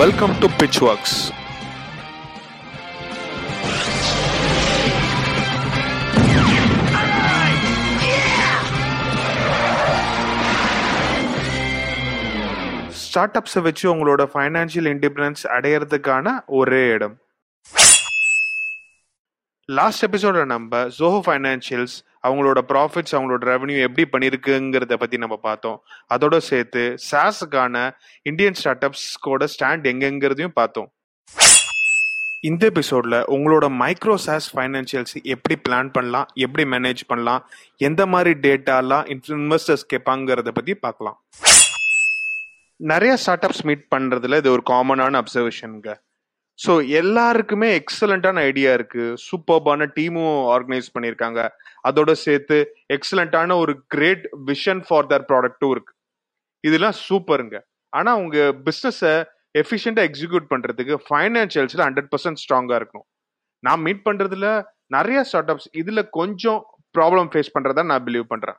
Welcome to Pitchworks. ஸ்டார்ட் அப்ஸை வச்சு உங்களோட ஃபைனான்சியல் இண்டிபெண்டன்ஸ் அடையிறதுக்கான ஒரே இடம் லாஸ்ட் எபிசோட நம்ம ஜோஹோ ஃபைனான்சியல்ஸ் அவங்களோட ப்ராஃபிட்ஸ் அவங்களோட ரெவன்யூ எப்படி பண்ணியிருக்குங்கிறத பற்றி நம்ம பார்த்தோம். அதோட சேர்த்து சாஸுக்கான இந்தியன் ஸ்டார்ட் அப்ஸ்கோட ஸ்டாண்ட் எங்கெங்கிறதையும் பார்த்தோம். இந்த எபிசோட்ல உங்களோட மைக்ரோ சாஸ் ஃபைனான்சியல்ஸ் எப்படி பிளான் பண்ணலாம் எப்படி மேனேஜ் பண்ணலாம் எந்த மாதிரி டேட்டாலாம் இன்வெஸ்டர்ஸ் கேட்பாங்கிறத பற்றி பார்க்கலாம். நிறைய ஸ்டார்ட் அப்ஸ் மீட் பண்றதுல இது ஒரு காமனான அப்சர்வேஷனுங்க ஸோ எல்லாருக்குமே எக்ஸலண்டான ஐடியா இருக்கு. சூப்பர்பான டீமும் ஆர்கனைஸ் பண்ணியிருக்காங்க அதோட சேர்த்து எக்ஸலண்டான ஒரு கிரேட் விஷன் ஃபார் தர் ப்ராடக்ட்டும் இருக்கு. இதெல்லாம் சூப்பருங்க ஆனா உங்க பிசினஸை எஃபிஷியண்டா எக்ஸிக்யூட் பண்றதுக்கு ஃபைனான்சியல்ஸ்ல ஹண்ட்ரட் பர்சன்ட் ஸ்ட்ராங்கா இருக்கணும். நான் மீட் பண்றதுல நிறைய ஸ்டார்ட் அப்ஸ் இதுல கொஞ்சம் ப்ராப்ளம் ஃபேஸ் பண்றதா நான் பிலீவ் பண்றேன்.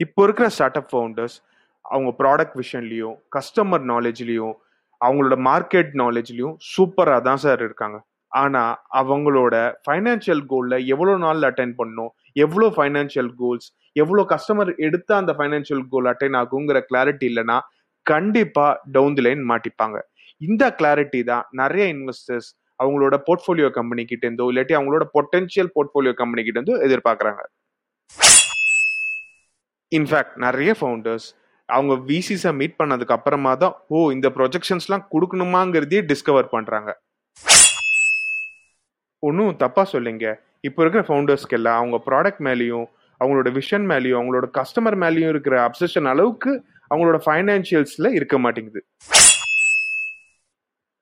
இப்போ இருக்கிற ஸ்டார்ட் அப் ஃபவுண்டர்ஸ் அவங்க ப்ராடக்ட் விஷன்லையும் கஸ்டமர் நாலேஜ்லையும் அவங்களோட மார்க்கெட் நாலேஜ்லையும் சூப்பராக தான் சார் இருக்காங்க. ஆனால் அவங்களோட ஃபைனான்சியல் கோலில் எவ்வளோ நாள் அட்டைன் பண்ணணும் எவ்வளோ ஃபைனான்சியல் கோல்ஸ் எவ்வளோ கஸ்டமர் எடுத்தால் அந்த ஃபைனான்சியல் கோல் அட்டைன் ஆகுங்கிற கிளாரிட்டி இல்லைன்னா கண்டிப்பாக டவுன் தி லைன் மாட்டிப்பாங்க. இந்த கிளாரிட்டி தான் நிறைய இன்வெஸ்டர்ஸ் அவங்களோட போர்ட்ஃபோலியோ கம்பெனி கிட்ட இருந்தோ இல்லாட்டி அவங்களோட பொட்டன்ஷியல் போர்ட்ஃபோலியோ கம்பெனி கிட்ட இருந்தோ எதிர்பார்க்குறாங்க. இன்ஃபேக்ட் நிறைய ஃபவுண்டர்ஸ் அவங்க விசிஸை மீட் பண்ணதுக்கு அப்புறமா தான் ஓ இந்த ப்ரொஜெக்ஷன்ஸ்லாம் கொடுக்கணுமாங்கிறதையே டிஸ்கவர் பண்ணுறாங்க ஒன்றும் தப்பாக சொல்லுங்க இப்போ இருக்கிற ஃபவுண்டர்ஸ்க்கு எல்லாம் அவங்க ப்ராடக்ட் மேலேயும் அவங்களோட விஷன் மேலேயும் அவங்களோட கஸ்டமர் மேலேயும் இருக்கிற அப்சஷன் அளவுக்கு அவங்களோட ஃபைனான்சியல்ஸில் இருக்க மாட்டேங்குது.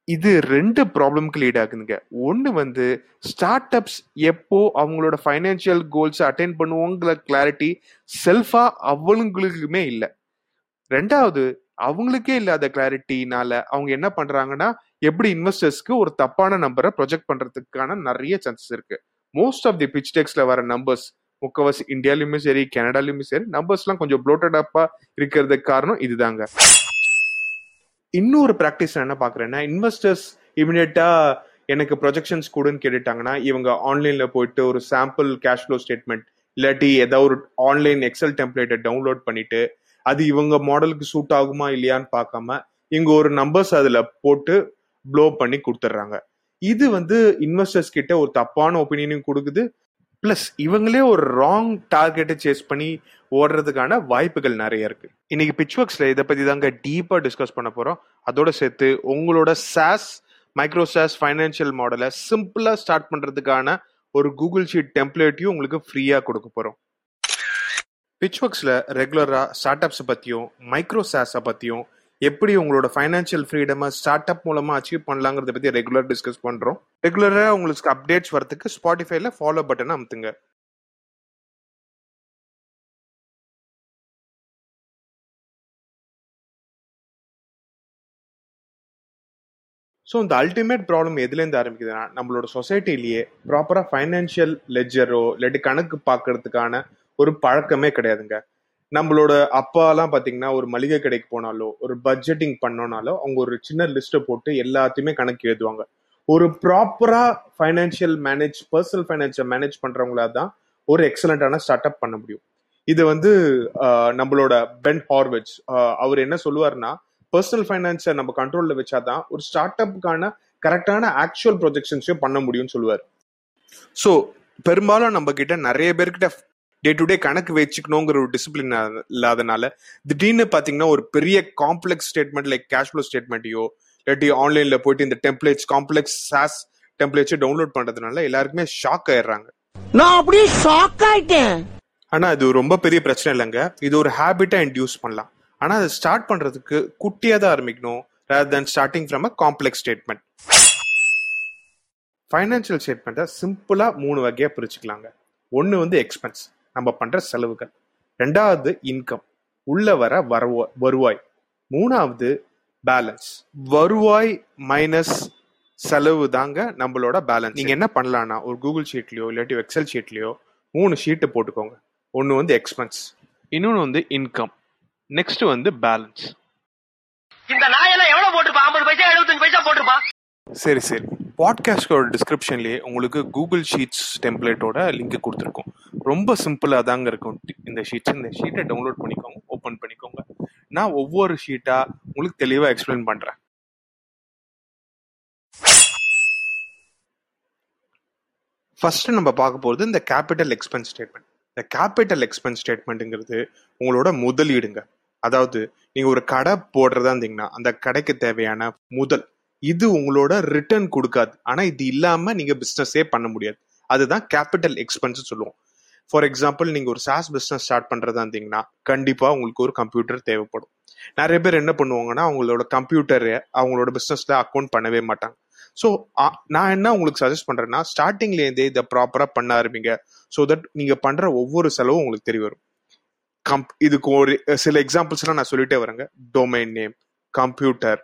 இது ரெண்டு ப்ராப்ளம்க்கு லீட் ஆகுதுங்க. ஒன்று வந்து ஸ்டார்ட் அப்ஸ் எப்போ அவங்களோட ஃபைனான்சியல் கோல்ஸ் அட்டைன் பண்ணுவோங்கிற கிளாரிட்டி செல்ஃபாக அவங்களுக்குமே இல்லை. ரெண்டாவது அவங்களுக்கே இல்லாத கிளாரிட்டினால அவங்க என்ன பண்றாங்கன்னா எப்படி இன்வெஸ்டர்ஸ்க்கு ஒரு தப்பான நம்பரை ப்ரொஜெக்ட் பண்றதுக்கான நிறைய சான்சஸ் இருக்கு. மோஸ்ட் ஆஃப் தி பிச் டெக்ஸ்ல வர நம்பர்ஸ் முக்கவாசி இந்தியாலையுமே சரி கனடாலையுமே சரி நம்பர்ஸ்லாம் கொஞ்சம் ப்ளோட்டட் அப்பா இருக்கிறதுக்கு காரணம் இதுதாங்க. இன்னொரு ப்ராக்டிஸ் என்ன பாக்குறேன்னா இன்வெஸ்டர்ஸ் இமிடியட்டா எனக்கு ப்ரொஜெக்ஷன்ஸ் கூடன்னு கேட்டுட்டாங்கன்னா இவங்க ஆன்லைன்ல போயிட்டு ஒரு சாம்பிள் கேஷ் ஃப்ளோ ஸ்டேட்மெண்ட் இல்லாட்டி ஏதாவது ஒரு ஆன்லைன் எக்ஸல் டெம்ப்ளேட்டை டவுன்லோட் பண்ணிட்டு அது இவங்க மாடலுக்கு சூட் ஆகுமா இல்லையான்னு பார்க்காம இங்க ஒரு நம்பர்ஸ் அதுல போட்டு ப்ளோ பண்ணி கொடுத்துட்றாங்க. இது வந்து இன்வெஸ்டர்ஸ் கிட்ட ஒரு தப்பான ஒப்பீனியனும் கொடுக்குது. பிளஸ் இவங்களே ஒரு ராங் டார்கெட்டை சேஸ் பண்ணி ஓடுறதுக்கான வாய்ப்புகள் நிறைய இருக்கு. இன்னைக்கு பிச்ஒர்க்ஸ்ல இதை பத்தி தாங்க டீப்பா டிஸ்கஸ் பண்ண போறோம். அதோட சேர்த்து உங்களோட சாஸ் மைக்ரோ சாஸ் ஃபைனான்சியல் மாடலை சிம்பிளா ஸ்டார்ட் பண்றதுக்கான ஒரு கூகுள் ஷீட் டெம்ப்ளேட்டையும் உங்களுக்கு ஃப்ரீயா கொடுக்க போறோம். பிச் ஒர்க்ஸில் ரெகுலராக ஸ்டார்ட் அப்ஸை பற்றியும் மைக்ரோ சாஸை பற்றியும் எப்படி உங்களோட ஃபைனான்சியல் ஃப்ரீடமை ஸ்டார்ட் அப் மூலமாக அச்சீவ் பண்ணலாங்கிறத பற்றி ரெகுலர் டிஸ்கஸ் பண்ணுறோம் ரெகுலராக உங்களுக்கு அப்டேட்ஸ் வரதுக்கு ஸ்பாட்டிஃபைல ஃபாலோ பட்டனை அமுத்துங்க. ஸோ இந்த அல்டிமேட் ப்ராப்ளம் எதுலேருந்து ஆரம்பிக்குதுன்னா நம்மளோட சொசைட்டிலேயே ப்ராப்பராக ஃபைனான்ஷியல் லெஜரோ இல்லாட்டி கணக்கு பார்க்கறதுக்கான ஒரு பழக்கமே கிடையாதுங்க. நம்மளோட அப்பாலாம் பார்த்தீங்கன்னா ஒரு மளிகை கடைக்கு போனாலோ ஒரு பட்ஜெட்டிங் பண்ணோனாலோ அவங்க ஒரு சின்ன லிஸ்ட்டை போட்டு எல்லாத்தையுமே கணக்கு எழுதுவாங்க. ஒரு ப்ராப்பரா financial manage personal financial manage பண்றவங்களா தான் ஒரு எக்ஸலண்டான ஸ்டார்ட் அப் பண்ண முடியும். இது வந்து நம்மளோட பென் ஹார்வெஜ் அவர் என்ன சொல்லுவார்னா பர்சனல் ஃபைனான்ஸை நம்ம கண்ட்ரோல்ல வச்சாதான் ஒரு ஸ்டார்ட் அப்புக்கான கரெக்டான ஆக்சுவல் ப்ரொஜெக்ஷன்ஸையும் பண்ண முடியும்னு சொல்லுவார். ஸோ பெரும்பாலும் நம்ம கிட்ட நிறைய பேர்கிட்ட டே டு டே கணக்கு வச்சுக்கணுங்கிற ஒரு டிசிப்ளின் இல்லாதனால திடீர்னு பார்த்தீங்கன்னா ஒரு பெரிய complex statement like cash flow ஸ்டேட்மெண்ட்டையோ இல்லாட்டி ஆன்லைன்ல போயிட்டு இந்த டெம்ப்ளேட்ஸ் காம்ப்ளெக்ஸ் சாஸ் டெம்ப்ளேட்ஸை டவுன்லோட் பண்றதுனால எல்லாருக்குமே ஷாக் ஆயிடுறாங்க. நான் அப்படியே ஷாக் ஆயிட்டேன். ஆனா இது ரொம்ப பெரிய பிரச்சனை இல்லைங்க. இது ஒரு ஹேபிட்டா இன்டியூஸ் பண்ணலாம். ஆனா அதை ஸ்டார்ட் பண்றதுக்கு குட்டியா தான் ஆரம்பிக்கணும் rather than starting from a complex statement financial ஸ்டேட்மெண்ட்டை சிம்பிளா மூணு வகையா பிரிச்சுக்கலாங்க. ஒன்று வந்து எக்ஸ்பென்ஸ் நம்ம பண்ற செலவுகள். ரெண்டாவது இன்கம் உள்ள வர வரவா வருவாய். மூணாவது பேலன்ஸ் வருவாய் மைனஸ் செலவு தாங்க நம்மளோட பேலன்ஸ் நீங்க என்ன பண்ணலாம்னா ஒரு கூகுள் ஷீட்லயோ இல்லாட்டி எக்ஸல் ஷீட்லயோ மூணு ஷீட்டு போட்டுக்கோங்க. ஒன்று வந்து எக்ஸ்பென்ஸ் இன்னொன்று வந்து இன்கம் நெக்ஸ்ட் வந்து பேலன்ஸ் இந்த நாயெல்லாம் எவ்வளவு போட்டிருப்பா ஐம்பது பைசா எழுபத்தஞ்சு பைசா போட்டிருப்பா சரி சரி. பாட்காஸ்டோட டிஸ்கிரிப்ஷன்லேயே உங்களுக்கு கூகுள் ஷீட்ஸ் டெம்ப்ளேட்டோட லிங்க் கொடுத்துருக்கோம். ரொம்ப சிம்பிளாக தாங்க இருக்கும். இந்த ஷீட்ஸ் இந்த ஷீட்டை டவுன்லோட் பண்ணிக்கோங்க ஓப்பன் பண்ணிக்கோங்க. நான் ஒவ்வொரு ஷீட்டாக உங்களுக்கு தெளிவாக எக்ஸ்பிளைன் பண்ணுறேன் ஃபர்ஸ்ட் நம்ம பார்க்க போகிறது இந்த கேபிட்டல் எக்ஸ்பென்ஸ் ஸ்டேட்மெண்ட் இந்த கேபிட்டல் எக்ஸ்பென்ஸ் ஸ்டேட்மெண்ட்டுங்கிறது உங்களோட முதலீடுங்க. அதாவது நீங்கள் ஒரு கடை போடுறதா இருந்தீங்கன்னா அந்த கடைக்கு தேவையான முதல் இது உங்களோட ரிட்டர்ன் கொடுக்காது. ஆனா இது இல்லாம நீங்க பிசினஸே பண்ண முடியாது. அதுதான் கேபிட்டல் எக்ஸ்பென்ஸ் சொல்லுவோம். ஃபார் எக்ஸாம்பிள் நீங்க ஒரு சாஸ் பிசினஸ் ஸ்டார்ட் பண்றதா இருந்தீங்கன்னா கண்டிப்பா உங்களுக்கு ஒரு கம்ப்யூட்டர் தேவைப்படும். நிறைய பேர் என்ன பண்ணுவாங்கன்னா அவங்களோட கம்ப்யூட்டரை அவங்களோட பிசினஸ்ல அக்கௌண்ட் பண்ணவே மாட்டாங்க. ஸோ நான் என்ன உங்களுக்கு சஜஸ்ட் பண்றேன்னா ஸ்டார்டிங்லேருந்தே இதை ப்ராப்பரா பண்ண ஆரம்பிங்க. ஸோ தட் நீங்க பண்ற ஒவ்வொரு செலவும் உங்களுக்கு தெரிய வரும். கம்ப் இதுக்கு ஒரு சில எக்ஸாம்பிள்ஸ்லாம் நான் சொல்லிட்டே வரேங்க. டொமைன் நேம் கம்ப்யூட்டர்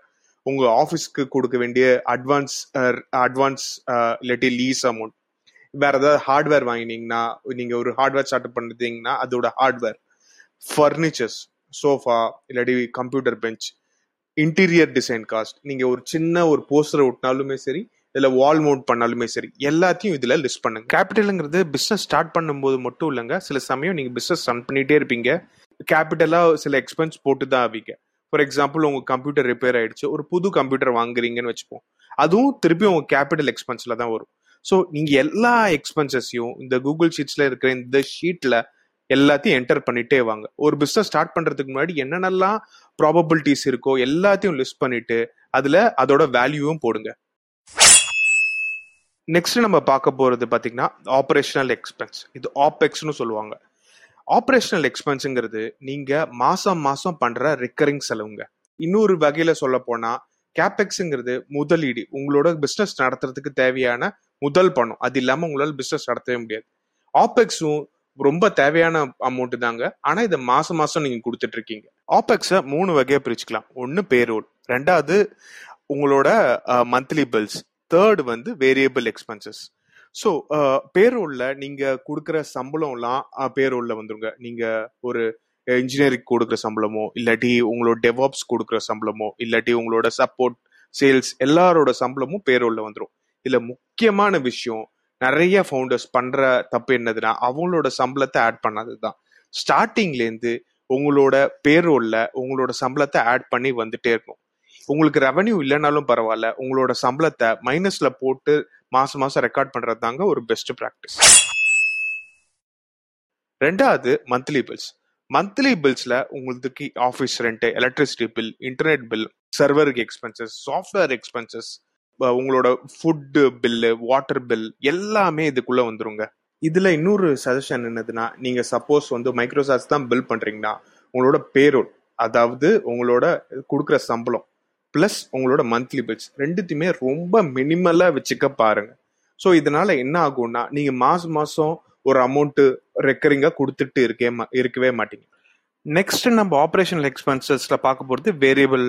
உங்க ஆஃபீஸ்க்கு கொடுக்க வேண்டிய அட்வான்ஸ் அட்வான்ஸ் இல்லாட்டி லீஸ் அமௌண்ட் வேற ஏதாவது ஹார்ட்வேர் வாங்கினீங்கன்னா நீங்க ஒரு ஹார்ட்வேர் ஸ்டார்ட் பண்ணுறீங்கன்னா அதோட ஹார்ட்வேர் ஃபர்னிச்சர்ஸ் சோஃபா இல்லாட்டி computer bench interior design cost நீங்க ஒரு சின்ன ஒரு போஸ்டர் ஒட்டினாலுமே சரி இல்ல வால் மவுண்ட் பண்ணாலுமே சரி எல்லாத்தையும் இதுல லிஸ்ட் பண்ணுங்க. கேபிட்டலுங்கிறது பிசினஸ் ஸ்டார்ட் பண்ணும்போது மட்டும் இல்லைங்க. சில சமயம் நீங்க பிசினஸ் ரன் பண்ணிட்டே இருப்பீங்க. கேபிட்டலா சில எக்ஸ்பென்ஸ் போட்டு தான் ஆவீங்க. ஃபார் எக்ஸாம்பிள் உங்க கம்ப்யூட்டர் ரிப்பேர் ஆயிடுச்சு. ஒரு புது கம்ப்யூட்டர் வாங்குறீங்கன்னு வச்சுப்போம். அதுவும் திருப்பி உங்க கேபிட்டல் எக்ஸ்பென்ஸ்ல தான் வரும். ஸோ நீங்க எல்லா எக்ஸ்பென்சஸையும் இந்த கூகுள் ஷீட்ஸ்ல இருக்கிற இந்த ஷீட்ல எல்லாத்தையும் என்டர் பண்ணிட்டே வாங்க. ஒரு பிஸ்னஸ் ஸ்டார்ட் பண்றதுக்கு முன்னாடி என்னென்னலாம் ப்ராபபிலிட்டிஸ் இருக்கோ எல்லாத்தையும் லிஸ்ட் பண்ணிட்டு அதுல அதோட வேல்யூவும் போடுங்க. நெக்ஸ்ட் நம்ம பார்க்க போறது பாத்தீங்கன்னா ஆப்ரேஷனல் எக்ஸ்பென்ஸ் இது ஆப்எக்ஸ்னு சொல்லுவாங்க. ஆப்ரேஷனல் எக்ஸ்பென்ஸுங்கிறது நீங்கள் மாதம் மாதம் பண்ணுற ரிக்கரிங் செலவுங்க. இன்னொரு வகையில் சொல்ல போனால் கேபெக்ஸுங்கிறது முதலீடு. உங்களோட பிஸ்னஸ் நடத்துறதுக்கு தேவையான முதல் பணம். அது இல்லாமல் உங்களால் பிஸ்னஸ் நடத்தவே முடியாது. ஆபெக்ஸும் ரொம்ப தேவையான அமௌண்ட் தாங்க. ஆனா இதை மாசம் மாசம் நீங்க கொடுத்துட்டு இருக்கீங்க ஆப்எக்ஸ மூணு வகையா பிரிச்சுக்கலாம். ஒன்னு பேரோல் ரெண்டாவது உங்களோட மந்த்லி பில்ஸ் தேர்ட் வந்து வேரியபிள் எக்ஸ்பென்சஸ் ஸோ uh, பேரோல்ல நீங்க கொடுக்குற சம்பளம்லாம் பேரோல்ல வந்துருங்க. நீங்க ஒரு இன்ஜினியரிங் கொடுக்குற சம்பளமோ இல்லாட்டி உங்களோட டெவாப்ஸ் கொடுக்குற சம்பளமோ இல்லாட்டி உங்களோட சப்போர்ட் சேல்ஸ் எல்லாரோட சம்பளமும் பேரோல்ல வந்துடும் இதுல முக்கியமான விஷயம் நிறைய ஃபவுண்டர்ஸ் பண்ற தப்பு என்னதுன்னா அவங்களோட சம்பளத்தை ஆட் பண்ணது தான் ஸ்டார்டிங்லேருந்து உங்களோட பேரோல்ல உங்களோட சம்பளத்தை ஆட் பண்ணி வந்துட்டே இருக்கும் உங்களுக்கு ரெவன்யூ இல்லைனாலும் பரவாயில்ல உங்களோட சம்பளத்தை மைனஸ்ல போட்டு மாசம் மாசம் ரெக்கார்ட் பண்றது தாங்க ஒரு பெஸ்ட் ப்ராக்டிஸ் ரெண்டாவது மந்த்லி பில்ஸ் மந்த்லி பில்ஸ்ல உங்களுக்கு office rent electricity bill internet bill சர்வருக்கு எக்ஸ்பென்சஸ் சாஃப்ட்வேர் எக்ஸ்பென்சஸ் உங்களோட ஃபுட்டு பில்லு வாட்டர் பில் எல்லாமே இதுக்குள்ள வந்துருங்க. இதுல இன்னொரு சஜஷன் என்னதுன்னா நீங்க சப்போஸ் வந்து மைக்ரோசாஃப்ட் தான் பில் பண்றீங்கன்னா உங்களோட பேரோல் அதாவது உங்களோட கொடுக்குற சம்பளம் பிளஸ் உங்களோட மந்த்லி பில்ஸ் ரெண்டுத்தையுமே ரொம்ப மினிமலாக வச்சுக்க பாருங்க. ஸோ இதனால என்ன ஆகும்னா நீங்க மாசம் மாசம் ஒரு அமௌண்ட்டு ரெக்கரிங்காக கொடுத்துட்டு இருக்கே இருக்கவே மாட்டீங்க. நெக்ஸ்ட் நம்ம ஆப்ரேஷனல் எக்ஸ்பென்சஸில் பார்க்க போகிறது வேரியபிள்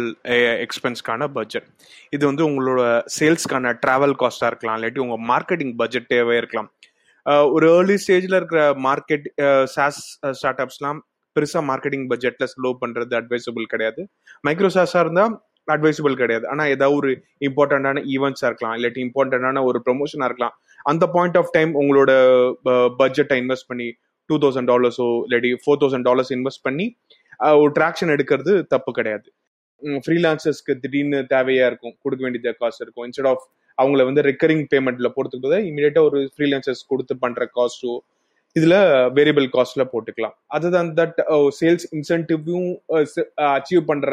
எக்ஸ்பென்ஸ்க்கான பட்ஜெட் இது வந்து உங்களோட சேல்ஸ்க்கான ட்ராவல் காஸ்ட்டாக இருக்கலாம் இல்லாட்டி உங்கள் மார்க்கெட்டிங் பட்ஜெட்டேவே இருக்கலாம். ஒரு ஏர்லி ஸ்டேஜில் இருக்கிற மார்க்கெட் சாஸ் ஸ்டார்ட் அப்ஸ்லாம் பெருசாக மார்க்கெட்டிங் பட்ஜெட்டில் ஸ்லோ பண்ணுறது அட்வைசபிள் கிடையாது. மைக்ரோசாஸாக இருந்தால் அட்வைசபிள் கிடையாது. ஆனால் ஏதாவது ஒரு இம்பார்ட்டண்டான ஈவெண்ட்ஸாக இருக்கலாம் இல்லாட்டி இம்பார்ட்டண்டான ஒரு ப்ரொமோஷனாக இருக்கலாம். அந்த பாயிண்ட் ஆஃப் டைம் உங்களோட பட்ஜெட்டை இன்வெஸ்ட் பண்ணி டூ தௌசண்ட் டாலர்ஸோ இல்லாட்டி ஃபோர் தௌசண்ட் டாலர்ஸ் இன்வெஸ்ட் பண்ணி ஒரு ட்ராக்ஷன் எடுக்கிறது தப்பு கிடையாது. ஃப்ரீலான்சர்ஸ்க்கு திடீர்னு தேவையாக இருக்கும் கொடுக்க வேண்டிய காசு இருக்கும். இன்ஸ்டெட் ஆஃப் அவங்கள வந்து ரெக்கரிங் பேமெண்ட்ல போகிறதுக்கு பதிலாக இமீடியட்டா ஒரு ஃப்ரீலான்சர்ஸ் கொடுத்து பண்ற காஸ்ட்டோ இதுல வேரியபிள் காஸ்ட்ல போட்டுக்கலாம். அதுதான் தட் சேல்ஸ் இன்சென்டிவும் அச்சீவ் பண்ற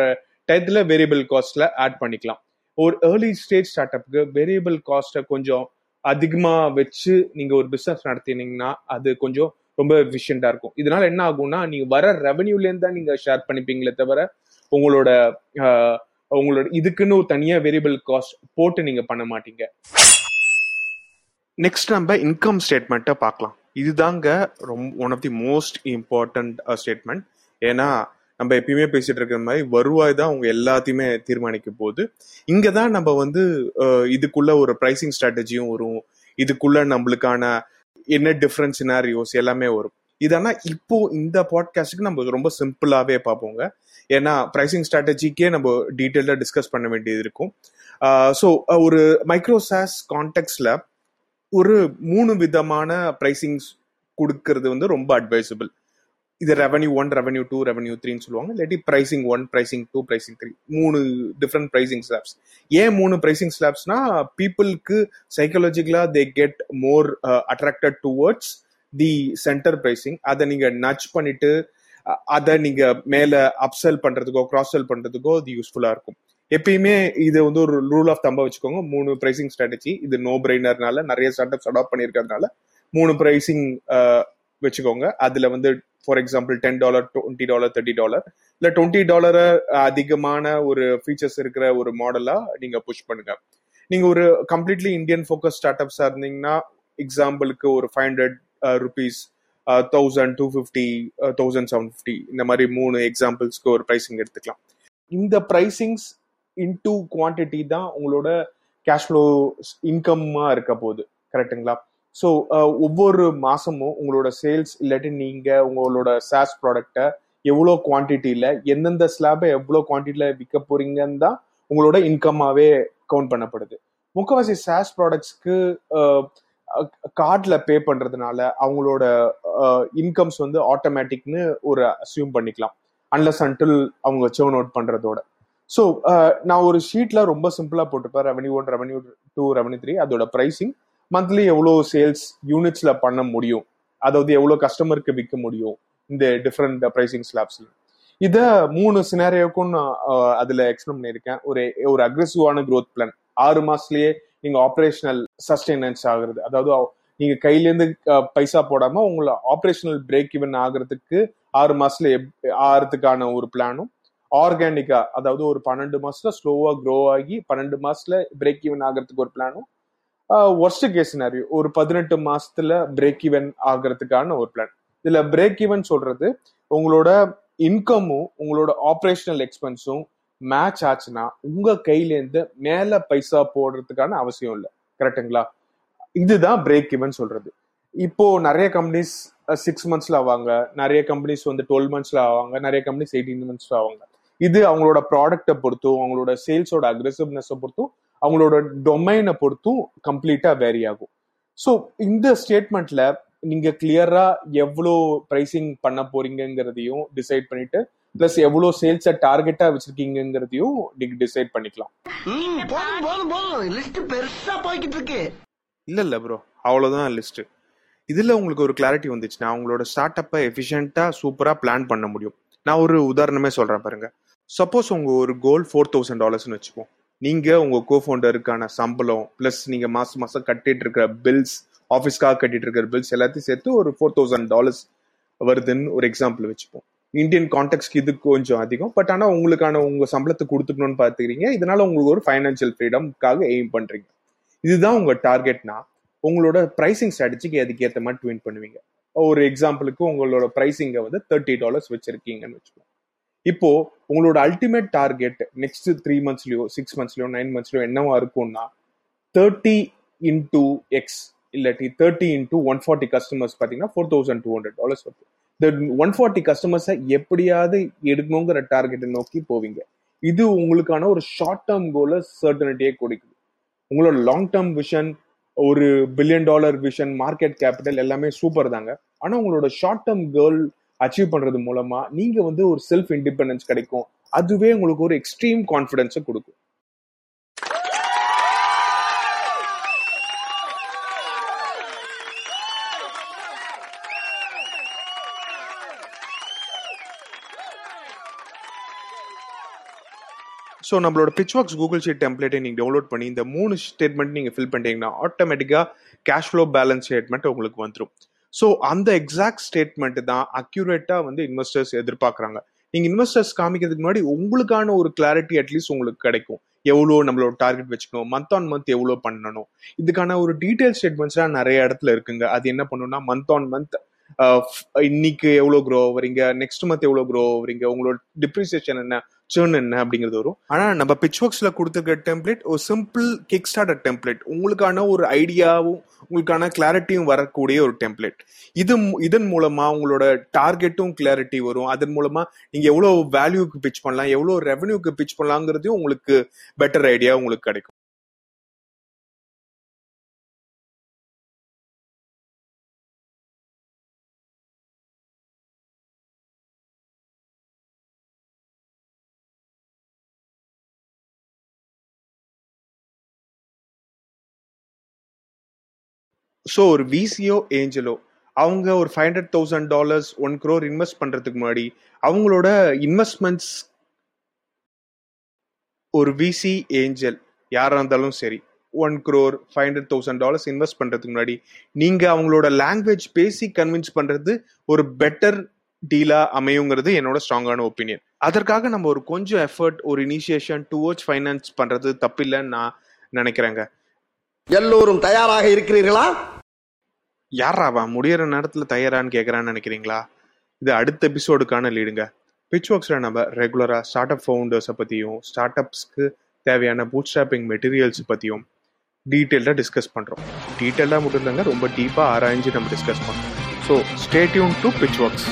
டயத்துல வேரியபிள் காஸ்ட்ல ஆட் பண்ணிக்கலாம். ஒரு ஏர்லி ஸ்டேஜ் ஸ்டார்ட் அப்புக்கு வேரியபிள் காஸ்ட்டை கொஞ்சம் அதிகமாக வச்சு நீங்கள் ஒரு பிஸ்னஸ் நடத்தினீங்கன்னா அது கொஞ்சம் ரொம்ப எஃபிஷியண்டா இருக்கும். இதனால என்ன ஆகும்னா நீங்கள் வர ரெவன்யூலேருந்து தான் நீங்கள் ஷேர் பண்ணிப்பீங்களே தவிர உங்களோட உங்களோட இதுக்குன்னு ஒரு தனியாக வேரியபிள் காஸ்ட் போட்டு நீங்கள் பண்ண மாட்டீங்க. நெக்ஸ்ட் நம்ம இன்கம் ஸ்டேட்மெண்ட்டை பார்க்கலாம். இதுதாங்க ரொம்ப one of the most important statement ஏன்னா நம்ம எப்பயுமே பேசிட்டு இருக்கிற மாதிரி வருவாய் தான் அவங்க எல்லாத்தையுமே தீர்மானிக்க போகுது. இங்க தான் நம்ம வந்து இதுக்குள்ள ஒரு ப்ரைசிங் ஸ்ட்ராட்டஜியும் வரும். இதுக்குள்ள நம்மளுக்கான என்ன டிஃப்ரெண்ட் சினாரியோஸ் எல்லாமே வரும். இதனா இப்போ இந்த பாட்காஸ்டுக்கு நம்ம ரொம்ப சிம்பிளாவே பார்ப்போங்க. ஏன்னா ப்ரைசிங் ஸ்ட்ராட்டஜிக்கே நம்ம டீட்டெயிலாக டிஸ்கஸ் பண்ண வேண்டியது இருக்கும். ஸோ ஒரு மைக்ரோசாஸ் கான்டெக்ட்ல ஒரு மூணு விதமான ப்ரைசிங்ஸ் கொடுக்கறது வந்து ரொம்ப அட்வைசபிள் இது revenue one revenue two revenue த்ரீன்னு சொல்லுவாங்க. இல்லாட்டி pricing one pricing two pricing three மூணு டிஃப்ரெண்ட் ப்ரைசிங் ஸ்லாப்ஸ் ஏன் மூணு ப்ரைசிங் ஸ்லாப்ஸ்னா பீப்புளுக்கு சைக்காலஜிக்கலா they get more attracted towards the centre pricing அதை நீங்க நச் பண்ணிட்டு அதை நீங்க மேல அப்செல் பண்றதுக்கோ கிராஸ் செல் பண்றதுக்கோ அது யூஸ்ஃபுல்லா இருக்கும். எப்பயுமே இது வந்து ஒரு ரூல் ஆஃப் தம்ப வச்சுக்கோங்க. மூணு ப்ரைசிங் ஸ்ட்ராட்டஜி இது நோ பிரைனர்னால நிறைய ஸ்டார்ட் அப்ஸ் அடாப்ட் பண்ணியிருக்கிறதுனால மூணு ப்ரைசிங் வச்சுக்கோங்க. அதுல வந்து for example ten dollar twenty dollar thirty dollar இல்ல டுவெண்ட்டி டாலர் அதிகமான ஒரு ஃபீச்சர்ஸ் இருக்கிற ஒரு மாடலா நீங்க புஷ் பண்ணுங்க. நீங்க ஒரு கம்ப்ளீட்லி இந்தியன் ஃபோக்கஸ் ஸ்டார்ட் அப்ஸா இருந்தீங்கன்னா எக்ஸாம்பிளுக்கு ஒரு five hundred rupees thousand two fifty thousand seven fifty இந்த மாதிரி மூணு எக்ஸாம்பிள்ஸ்க்கு ஒரு ப்ரைசிங் எடுத்துக்கலாம். இந்த ப்ரைசிங்ஸ் இன்டூ குவான்டிட்டி தான் உங்களோட கேஷ் ஃப்ளோ இன்கம்மா இருக்க போகுது. கரெக்டுங்களா ஸோ uh, ஒவ்வொரு மாசமும் உங்களோட சேல்ஸ் இல்லாட்டி நீங்க உங்களோட சாஸ் ப்ராடக்டை எவ்வளோ குவான்டிட்டியில எந்தெந்த ஸ்லாபை எவ்வளோ குவான்டிட்டியில விற்க போறீங்கன்னு தான் உங்களோட இன்கம்மாவே கவுண்ட் பண்ணப்படுது. முக்கவாசி சாஸ் ப்ராடக்ட்ஸ்க்கு கார்டில் பே பண்ணுறதுனால அவங்களோட இன்கம்ஸ் வந்து ஆட்டோமேட்டிக்னு ஒரு அசியூம் பண்ணிக்கலாம். அன்லஸ் அன்டில் அவங்க சேர்ன் அவுட் பண்ணுறதோட ஸோ நான் ஒரு ஷீட்டில் ரொம்ப சிம்பிளாக போட்டுப்பேன் revenue one revenue two revenue three அதோட ப்ரைஸிங் மந்த்லி எவ்வளோ சேல்ஸ் யூனிட்ஸ்ல பண்ண முடியும்? அதாவது எவ்வளோ கஸ்டமருக்கு விற்க முடியும்? இந்த டிஃப்ரெண்ட் ப்ரைசிங் ஸ்லாப்ஸ்ல இதை மூணு சினாரியோக்கும் நான் அதில் அதுல எக்ஸ்பிளைன் பண்ணியிருக்கேன். ஒரு ஒரு அக்ரெசிவான க்ரோத் பிளான் ஆறு மாசத்துலயே நீங்க ஆப்ரேஷனல் சஸ்டெயினன்ஸ் ஆகுறது. அதாவது நீங்கள் நீங்க பைசா போடாம உங்களை ஆப்ரேஷனல் பிரேக் ஈவன் ஆகுறதுக்கு ஆறு மாசத்துல எப்- ஆறதுக்கான ஒரு பிளானும் ஆர்கானிக்கா அதாவது ஒரு பன்னெண்டு மாசத்துல ஸ்லோவா க்ரோ ஆகி பன்னெண்டு மாசத்துல பிரேக் ஈவன் ஆகிறதுக்கு ஒரு பிளானும் ஒர்ஸ்ட் கேஸ் சினாரியோ ஒரு பதினெட்டு மாசத்துல பிரேக் ஈவன் ஆகிறதுக்கான ஒரு பிளான் இதுல பிரேக் ஈவன் சொல்றது உங்களோட இன்கமும் உங்களோட ஆப்ரேஷனல் எக்ஸ்பென்ஸும் மேட்ச் ஆச்சுன்னா உங்க கையில இருந்து மேல பைசா போடுறதுக்கான அவசியம் இல்லை. கரெக்ட்டுங்களா இதுதான் பிரேக் ஈவன் சொல்றது. இப்போ நிறைய கம்பெனிஸ் சிக்ஸ் மந்த்ஸ்ல ஆவாங்க. நிறைய கம்பெனிஸ் வந்து டுவெல் மந்த்ஸ்ல ஆவாங்க. நிறைய கம்பெனிஸ் எயிட்டீன் மந்த்ஸ்ல ஆவாங்க. இது அவங்களோட ப்ராடக்ட்டை பொறுத்தும் அவங்களோட சேல்ஸோட அக்ரெசிவ்னஸை பொறுத்தும் அவங்களோட டொமைனை பொறுத்தும் கம்ப்ளீட்டா வேரி ஆகும். ஸோ இந்த ஸ்டேட்மெண்ட்ல நீங்க கிளியரா எவ்வளோ ப்ரைசிங் பண்ண போறீங்கங்கிறதையும் டிசைட் பண்ணிட்டு பிளஸ் எவ்வளோ சேல்ஸை டார்கெட்டா வச்சிருக்கீங்கங்கிறதையும் நீங்க டிசைட் பண்ணிக்கலாம். இல்ல இல்ல ப்ரோ அவ்வளவுதான் லிஸ்ட் இதுல உங்களுக்கு ஒரு கிளாரிட்டி வந்துச்சுன்னா உங்களோட ஸ்டார்ட் அப்பை எஃபிஷியண்டா சூப்பரா பிளான் பண்ண முடியும். நான் ஒரு உதாரணமே சொல்றேன் பாருங்க. சப்போஸ் உங்க ஒரு கோல் ஃபோர் தௌசண்ட் டாலர்ஸ்னு வச்சுப்போம் நீங்க உங்க கோஃபவுண்டருக்கான சம்பளம் பிளஸ் நீங்க மாசம் மாசம் கட்டிட்டு இருக்கிற பில்ஸ் ஆஃபீஸ்க்காக கட்டிட்டு இருக்கிற பில்ஸ் எல்லாத்தையும் சேர்த்து ஒரு ஃபோர் தௌசண்ட் டாலர்ஸ் வருதுன்னு ஒரு எக்ஸாம்பிள் வச்சுப்போம். இந்தியன் கான்டெக்ட்க்கு இது கொஞ்சம் அதிகம். பட் ஆனா உங்களுக்கான உங்க சம்பளத்தை கொடுத்துக்கணும்னு பாத்துக்கிறீங்க. இதனால உங்களுக்கு ஒரு ஃபைனான்சியல் ஃப்ரீடம்காக எய்ம் பண்றீங்க. இதுதான் உங்க டார்கெட்னா உங்களோட ப்ரைசிங் ஸ்ட்ராட்டஜிக்கு அதுக்கு ஏற்ற மாதிரி ட்வின் பண்ணுவீங்க. ஒரு எக்ஸாம்பிளுக்கு உங்களோட ப்ரைசிங்கை வந்து தேர்ட்டி டாலர்ஸ் வச்சிருக்கீங்கன்னு வச்சுக்கோங்க இப்போ உங்களோட அல்டிமேட் டார்கெட் நெக்ஸ்ட் த்ரீ மந்த்ஸ்லயோ சிக்ஸ் மந்த்ஸ்லயோ நைன் மந்த்ஸ்லயோ என்னவா இருக்கும்னா தேர்ட்டி இன்டூ எக்ஸ் இல்லாட்டி thirty into one forty customers பார்த்தீங்கன்னா four thousand two hundred dollars வருது. இந்த ஒன் ஃபார்ட்டி கஸ்டமர்ஸை எப்படியாவது எடுக்கணுங்கிற டார்கெட்டை நோக்கி போவீங்க. இது உங்களுக்கான ஒரு ஷார்ட் டேர்ம் கோல சர்டனிட்டியே கொடுக்குது. உங்களோட லாங் டேர்ம் விஷன் ஒரு billion dollar vision market capital எல்லாமே சூப்பர் தாங்க. ஆனா உங்களோட ஷார்ட் டேர்ம் கேர்ள் அச்சீவ் பண்றது மூலமா நீங்க வந்து ஒரு செல்ஃப் இண்டிபெண்டன்ஸ் கிடைக்கும். அதுவே உங்களுக்கு ஒரு எக்ஸ்ட்ரீம் கான்ஃபிடன்ஸை கொடுக்கும். ஸோ நம்மளோட பிச்வாக்ஸ் கூகுள் ஷீட் டெம்ப்ளேட்டை நீங்கள் டவுன்லோட் பண்ணி இந்த மூணு ஸ்டேட்மெண்ட் நீங்கள் ஃபில் பண்ணிட்டீங்கன்னா ஆட்டோமேட்டிக்காக கேஷ் ஃப்ளோ பேலன்ஸ் ஸ்டேட்மெண்ட் உங்களுக்கு வந்துடும் ஸோ அந்த எக்ஸாக்ட் ஸ்டேட்மெண்ட் தான் அக்யூரேட்டாக வந்து இன்வெஸ்டர்ஸ் எதிர்பார்க்குறாங்க. நீங்கள் இன்வெஸ்டர்ஸ் காமிக்கிறதுக்கு முன்னாடி உங்களுக்கான ஒரு கிளாரிட்டி அட்லீஸ்ட் உங்களுக்கு கிடைக்கும். எவ்வளோ நம்மளோட டார்கெட் வச்சுக்கணும் மந்த் ஆன் மந்த் எவ்வளோ பண்ணணும். இதுக்கான ஒரு டீட்டெயில் ஸ்டேட்மெண்ட்ஸ்லாம் நிறைய இடத்துல இருக்குங்க. அது என்ன பண்ணணும்னா மந்த் ஆன் மந்த் இன்னைக்கு எவ்வளோ க்ரோ ஆகுறீங்க? நெக்ஸ்ட் மந்த் எவ்வளோ க்ரோ ஆகுறீங்க? உங்களோட டிப்ரிசியேஷன் என்ன? சேர்ன் என்ன? அப்படிங்கிறது வரும். ஆனா நம்ம பிச் ஒர்க்ஸ்ல கொடுத்துருக்க டெம்ப்ளேட் ஒரு சிம்பிள் கிக் ஸ்டார்டர் டெம்ப்ளேட் உங்களுக்கான ஒரு ஐடியாவும் உங்களுக்கான கிளாரிட்டியும் வரக்கூடிய ஒரு டெம்ப்ளேட் இது இதன் மூலமா உங்களோட டார்கெட்டும் கிளாரிட்டி வரும். அதன் மூலமா நீங்க எவ்வளவு வேல்யூக்கு பிச் பண்ணலாம் எவ்வளவு ரெவன்யூக்கு பிச் பண்ணலாங்கிறதையும் உங்களுக்கு பெட்டர் ஐடியா உங்களுக்கு கிடைக்கும். ஸோ ஒரு விசிஓ ஏஞ்சலோ அவங்க ஒரு five hundred thousand dollars one crore invest பண்ணுறதுக்கு முன்னாடி அவங்களோட இன்வெஸ்ட்மெண்ட்ஸ் ஒரு விசி ஏஞ்சல் யாராக இருந்தாலும் சரி one crore five hundred thousand dollars invest பண்ணுறதுக்கு முன்னாடி நீங்கள் அவங்களோட லாங்குவேஜ் பேசி கன்வின்ஸ் பண்ணுறது ஒரு பெட்டர் டீலாக அமையுங்கிறது என்னோட ஸ்ட்ராங்கான ஒப்பீனியன் அதற்காக நம்ம ஒரு கொஞ்சம் எஃபர்ட் ஒரு இனிஷியேஷன் டுவோர்ட்ஸ் ஃபைனான்ஸ் பண்ணுறது தப்பில்லைன்னு நான் நினைக்கிறேங்க. எல்லோரும் தயாராக இருக்கிறீர்களா? யாராவா அவன்? முடியற நேரத்துல தயாரான்னு கேக்குறான்னு நினைக்கிறீங்களா? இது அடுத்த எபிசோடுக்கான லீடுங்க பிச் ஒர்க்ஸ்ல நம்ம ரெகுலரா ஸ்டார்ட் அப் ஃபவுண்டர்ஸை பத்தியும் ஸ்டார்ட் அப்ஸ்க்கு தேவையான பூட் ஸ்டாப்பிங் மெட்டீரியல்ஸ் பத்தியும் டீட்டெயில்டாக டிஸ்கஸ் பண்றோம். டீட்டெயிலாக மட்டும் இல்லைங்க ரொம்ப டீப்பாக ஆராய்ஞ்சு நம்ம டிஸ்கஸ் பண்றோம். So stay tuned to pitch works